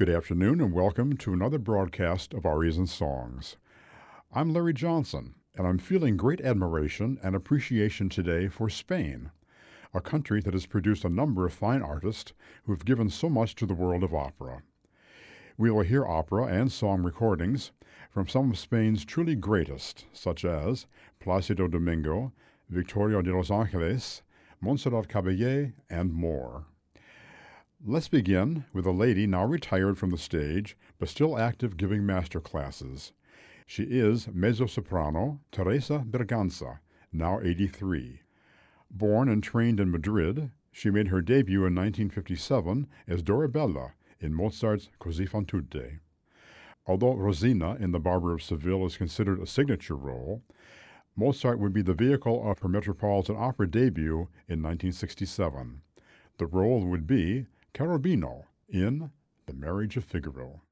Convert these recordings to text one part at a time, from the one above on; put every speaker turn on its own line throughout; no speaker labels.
Good afternoon and welcome to another broadcast of Arias and Songs. I'm Larry Johnson, and I'm feeling great admiration and appreciation today for Spain, a country that has produced a number of fine artists who have given so much to the world of opera. We will hear opera and song recordings from some of Spain's truly greatest, such as Placido Domingo, Victoria de los Angeles, Montserrat Caballé, and more. Let's begin with a lady now retired from the stage, but still active giving master classes. She is mezzo soprano Teresa Berganza, now 83. Born and trained in Madrid, she made her debut in 1957 as Dorabella in Mozart's Così fan tutte. Although Rosina in The Barber of Seville is considered a signature role, Mozart would be the vehicle of her Metropolitan Opera debut in 1967. The role would be Cherubino in The Marriage of Figaro.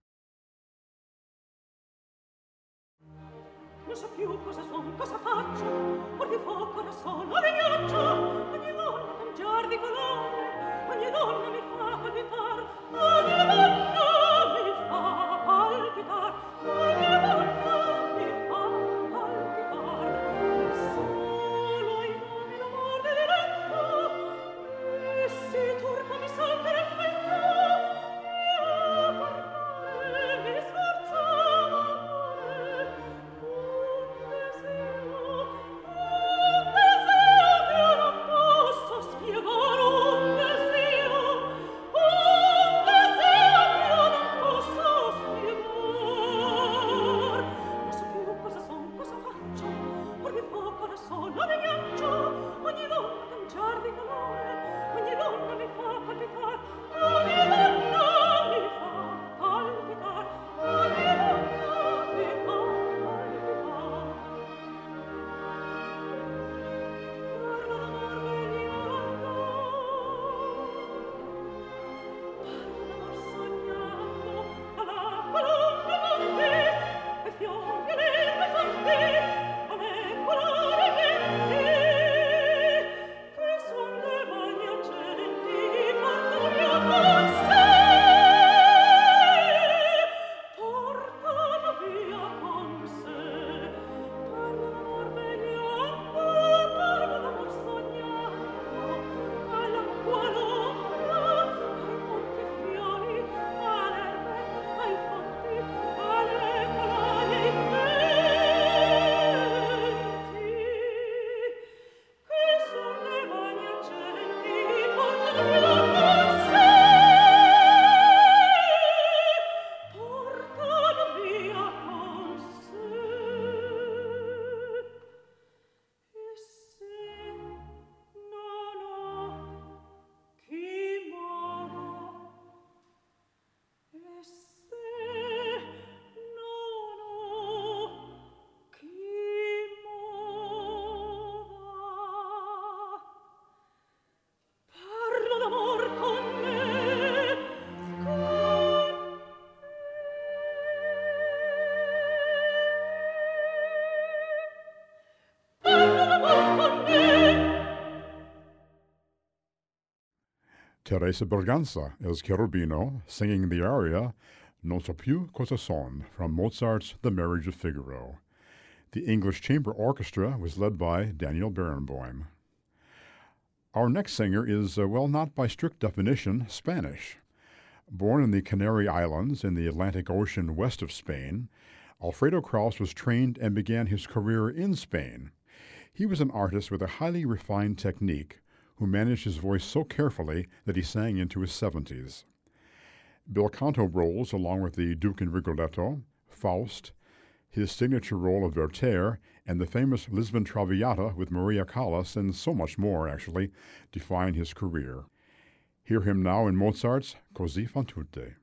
Teresa Berganza as Cherubino singing the aria Non so più cosa son from Mozart's The Marriage of Figaro. The English Chamber Orchestra was led by Daniel Barenboim. Our next singer is, uh, well, not by strict definition, Spanish. Born in the Canary Islands in the Atlantic Ocean west of Spain, Alfredo Kraus was trained and began his career in Spain. He was an artist with a highly refined technique who managed his voice so carefully that he sang into his 70s. Bel Canto roles along with the Duke and Rigoletto, Faust, his signature role of Werther, and the famous Lisbon Traviata with Maria Callas, and so much more, actually, define his career. Hear him now in Mozart's Così fan tutte.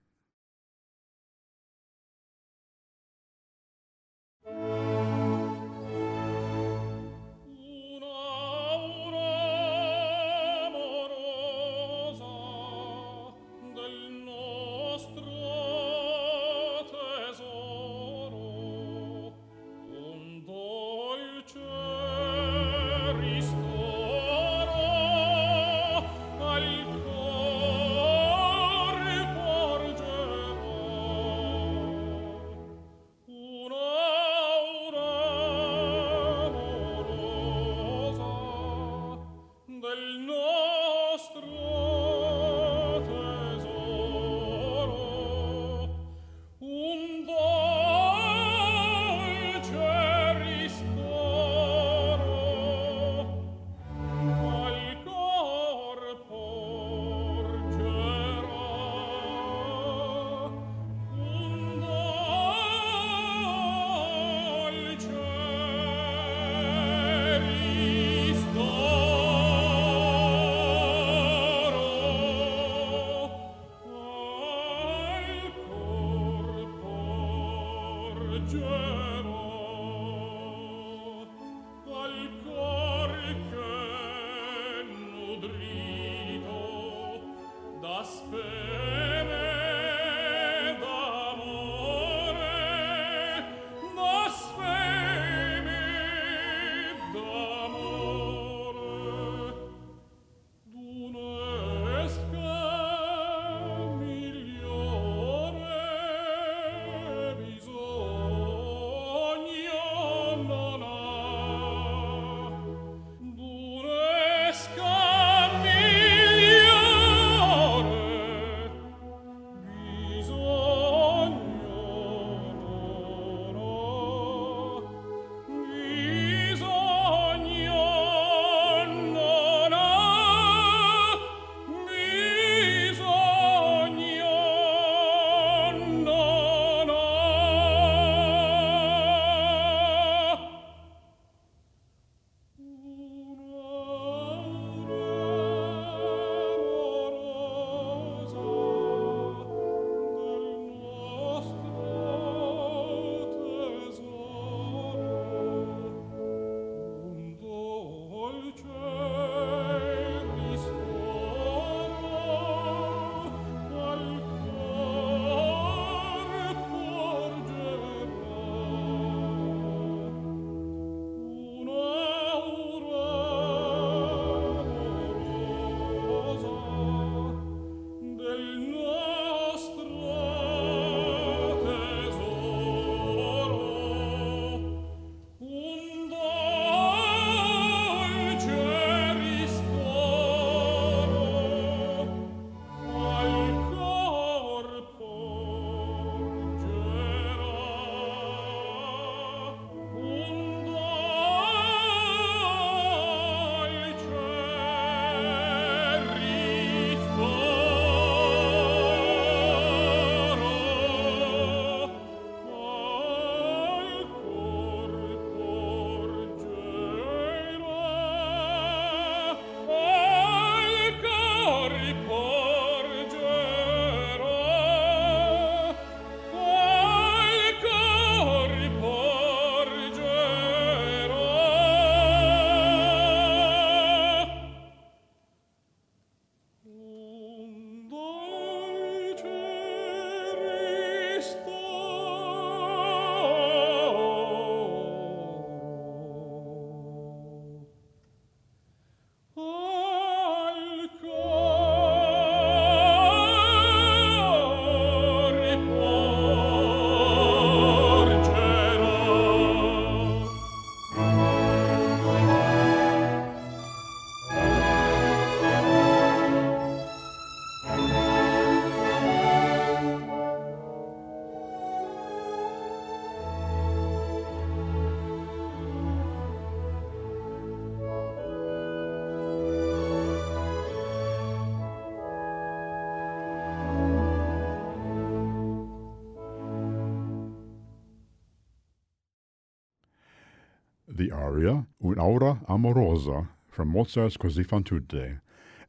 The aria Un'aura amorosa from Mozart's Così fan tutte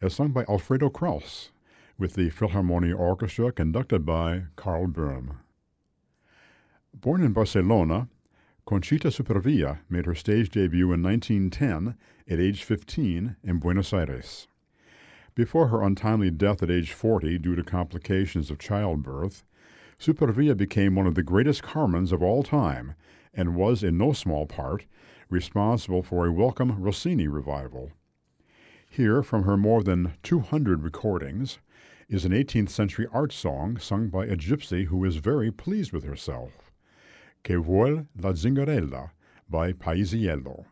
is sung by Alfredo Kraus with the Philharmonia Orchestra conducted by Karl Böhm. Born in Barcelona, Conchita Supervía made her stage debut in 1910 at age 15 in Buenos Aires. Before her untimely death at age 40 due to complications of childbirth, Supervía became one of the greatest Carmens of all time and was, in no small part, responsible for a welcome Rossini revival. Here, from her more than 200 recordings, is an 18th century art song sung by a gypsy who is very pleased with herself. Che vuol la zingarella by Paisiello.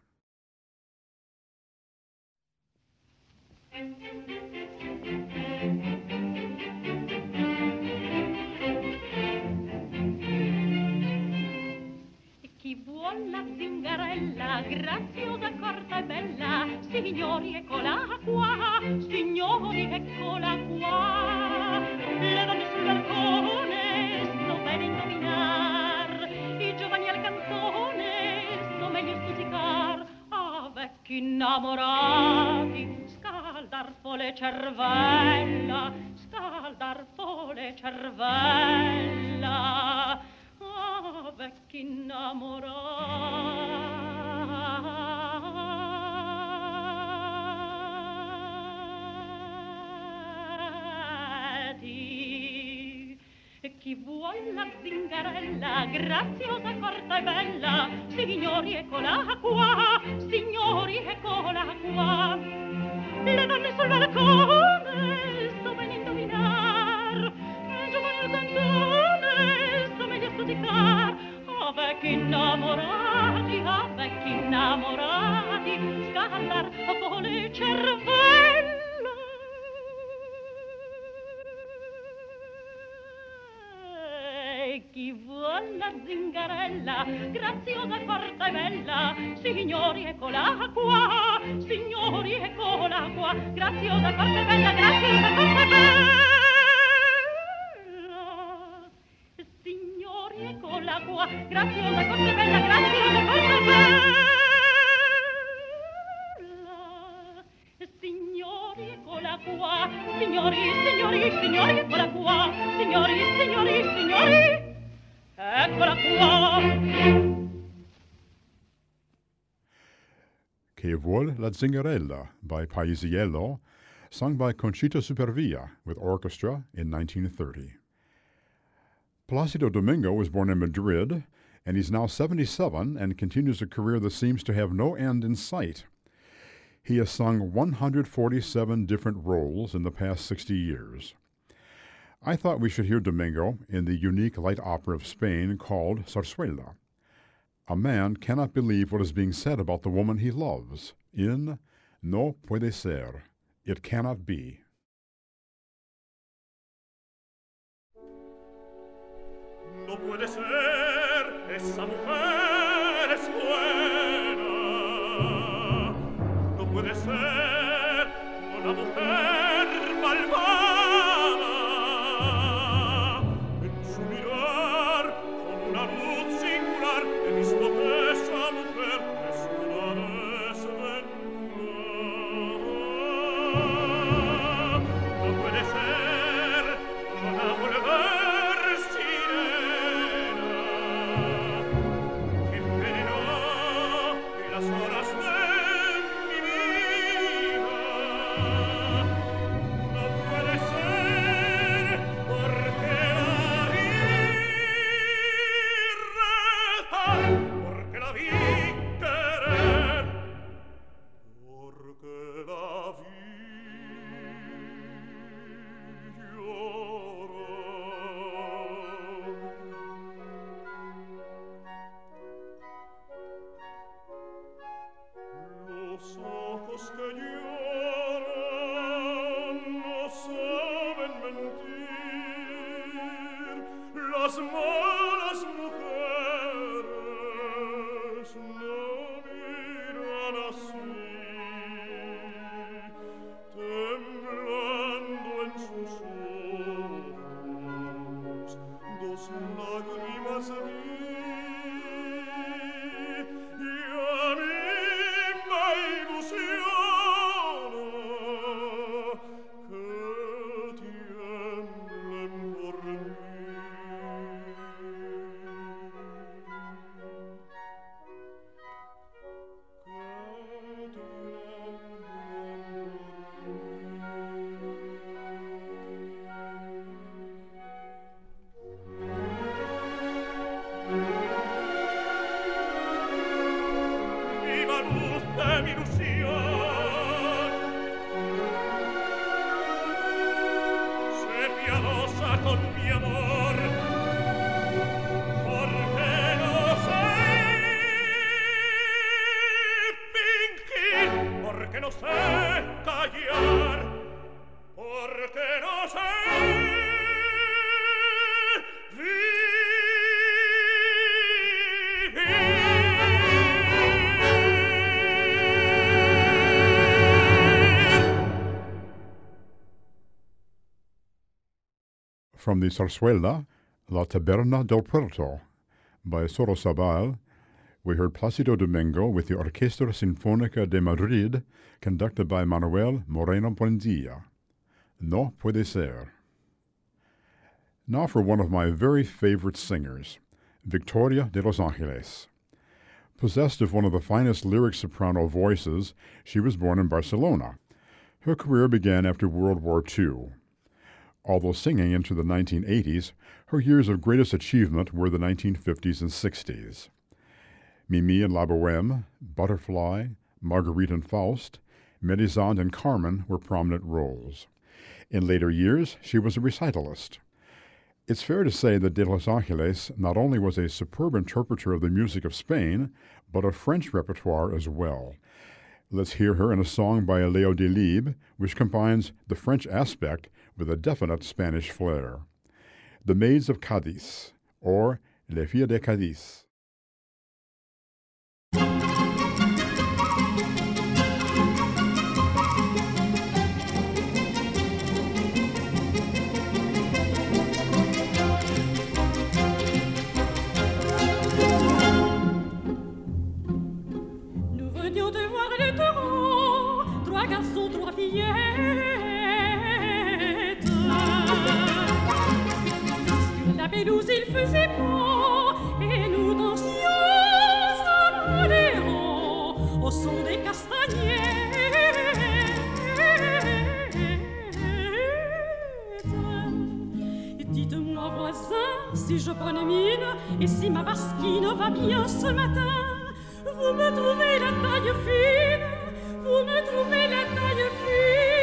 Zingarella, graziosa, corta e bella. Signori, eccola qua, signori, eccola qua. Le donne sul balcone so bene indovinar, i giovani al cantone so meglio stuzzicar. A vecchi innamorati, scaldar fole cervella, scaldar fole cervella. Vecchi innamorati. Chi vuol la zingarella, graziosa, corta e bella, signori, eccola qua, signori, eccola qua. Le donne sul balcone, sto bene indovinar, giovane al cantone, sto meglio a stuzzicar, a vecchi innamorati, a vecchi innamorati, scaldar a vole cervello. Chi vuol la zingarella, graziosa, corta e bella, signori, eccola qua, signori, eccola qua, graziosa, corta e bella, graziosa, corta e bella. Signori, eccola qua, graziosa, corta e bella, graziosa, corta e bella. Signori, eccola qua, signori, signori, signori, eccola qua, eccola qua.
Che vuol la zingarella by Paisiello, sung by Conchita Supervía with orchestra in 1930. Placido Domingo was born in Madrid, and he's now 77 and continues a career that seems to have no end in sight. He has sung 147 different roles in the past 60 years. I thought we should hear Domingo in the unique light opera of Spain called Zarzuela. A man cannot believe what is being said about the woman he loves in No puede ser. It cannot be.
No puede ser, esa mujer es buena. No puede ser una mujer
From the Zarzuela, La Taberna del Puerto by Sorozábal, we heard Placido Domingo with the Orquesta Sinfónica de Madrid, conducted by Manuel Moreno Buendía. No puede ser. Now for one of my very favorite singers, Victoria de Los Angeles. Possessed of one of the finest lyric soprano voices, she was born in Barcelona. Her career began after World War II. Although singing into the 1980s, her years of greatest achievement were the 1950s and 60s. Mimi and La Boheme, Butterfly, Marguerite and Faust, Melisande and Carmen were prominent roles. In later years, she was a recitalist. It's fair to say that De Los Angeles not only was a superb interpreter of the music of Spain, but of French repertoire as well. Let's hear her in a song by Leo Delibes, which combines the French aspect with a definite Spanish flair. The Maids of Cadiz, or Les Filles de Cadiz.
Vous me trouvez la taille fine, vous me trouvez la taille fine.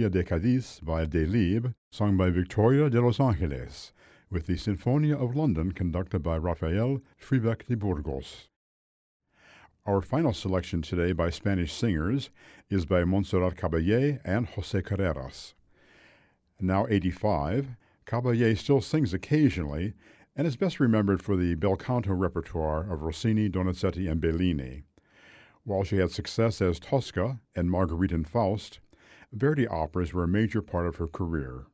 Filles de Cadiz by Delibes, sung by Victoria de Los Angeles, with the Sinfonia of London conducted by Rafael Frühbeck de Burgos. Our final selection today by Spanish singers is by Montserrat Caballé and Jose Carreras. Now 85, Caballé still sings occasionally and is best remembered for the bel canto repertoire of Rossini, Donizetti, and Bellini. While she had success as Tosca and Marguerite and Faust, Verdi operas were a major part of her career.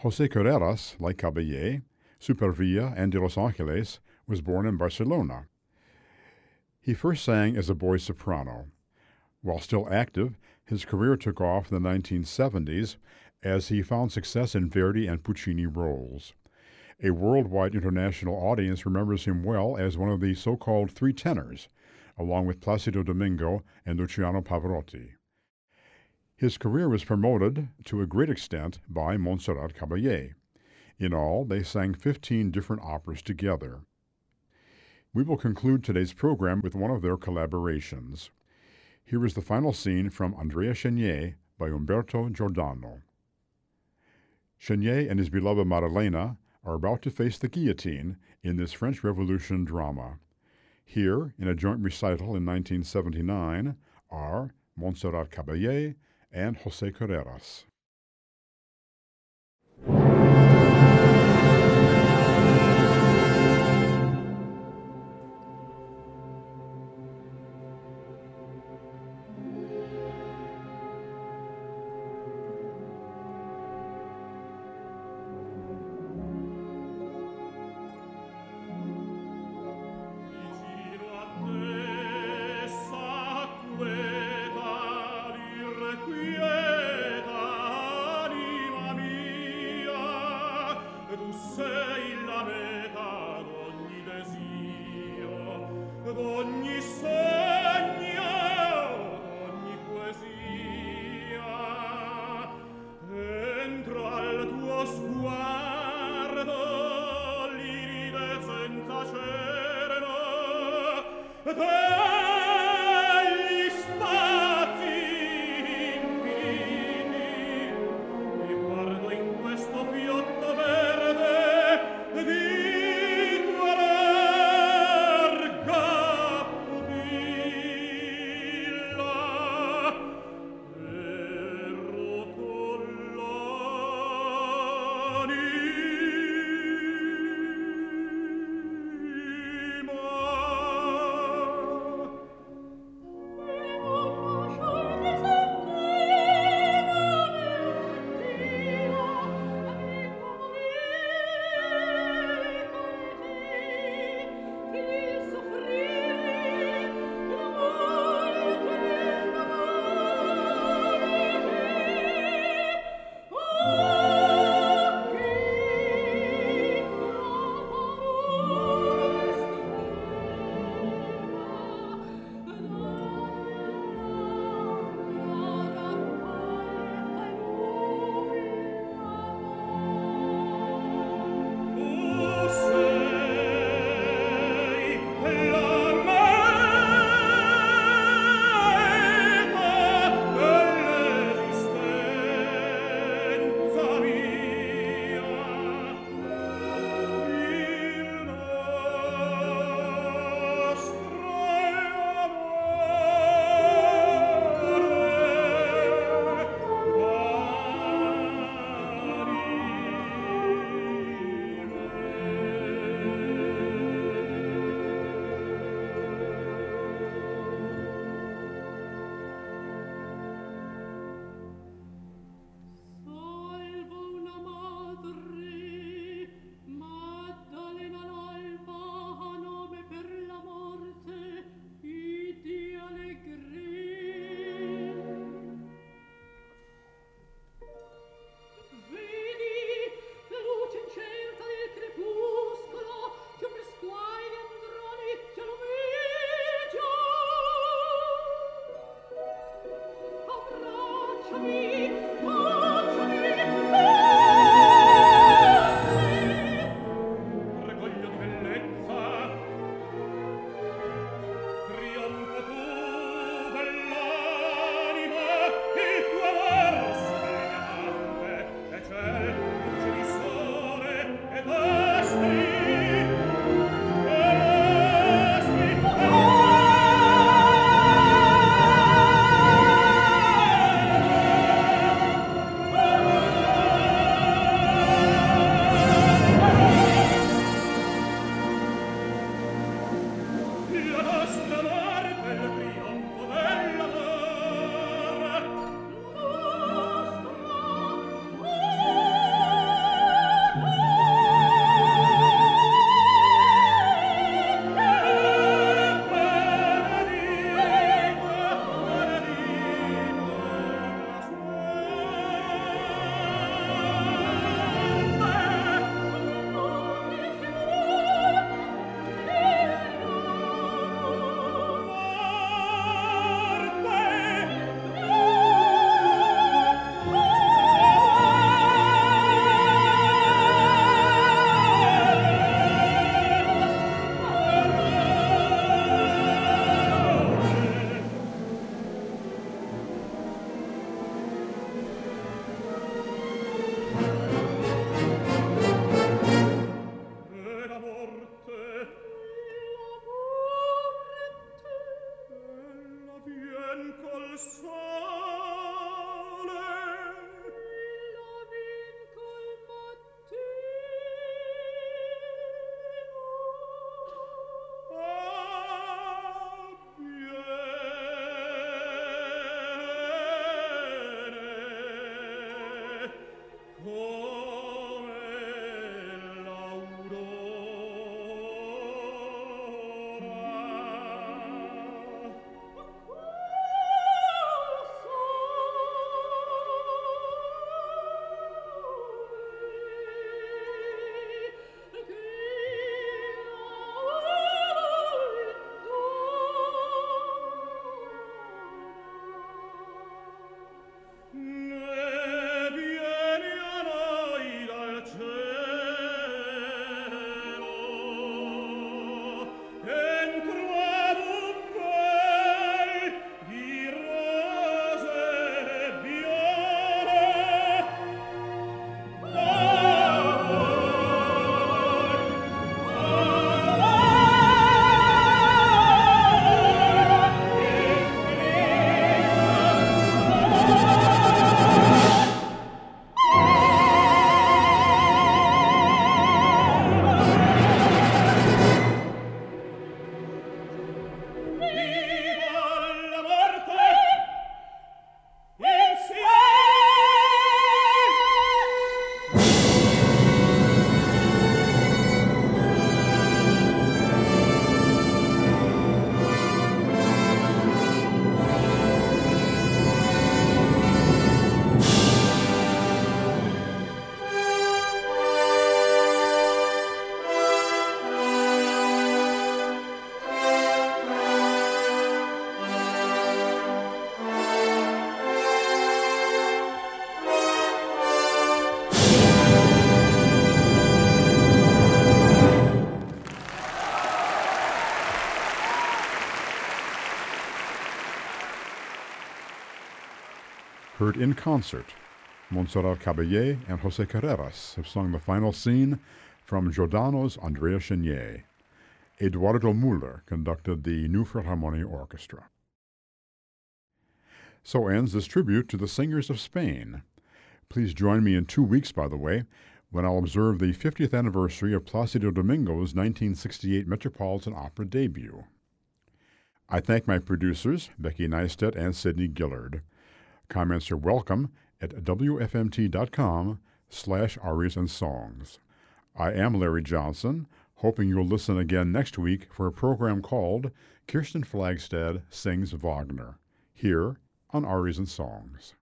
Jose Carreras, like Caballé, Supervía, and de Los Angeles, was born in Barcelona. He first sang as a boy soprano. While still active, his career took off in the 1970s as he found success in Verdi and Puccini roles. A worldwide international audience remembers him well as one of the so called three tenors, along with Placido Domingo and Luciano Pavarotti. His career was promoted to a great extent by Montserrat Caballé. In all, they sang 15 different operas together. We will conclude today's program with one of their collaborations. Here is the final scene from Andrea Chenier by Umberto Giordano. Chenier and his beloved Maddalena are about to face the guillotine in this French Revolution drama. Here, in a joint recital in 1979, are Montserrat Caballé and Jose Carreras.
Oh.
Heard in concert. Montserrat Caballé and Jose Carreras have sung the final scene from Giordano's Andrea Chenier. Eduardo Müller conducted the New Philharmonia Orchestra. So ends this tribute to the singers of Spain. Please join me in two weeks, by the way, when I'll observe the 50th anniversary of Placido Domingo's 1968 Metropolitan Opera debut. I thank my producers, Becky Neistat and Sidney Gillard. Comments are welcome at wfmt.com slash arias and songs. I am Larry Johnson, hoping you'll listen again next week for a program called Kirsten Flagstad Sings Wagner, here on Arias and Songs.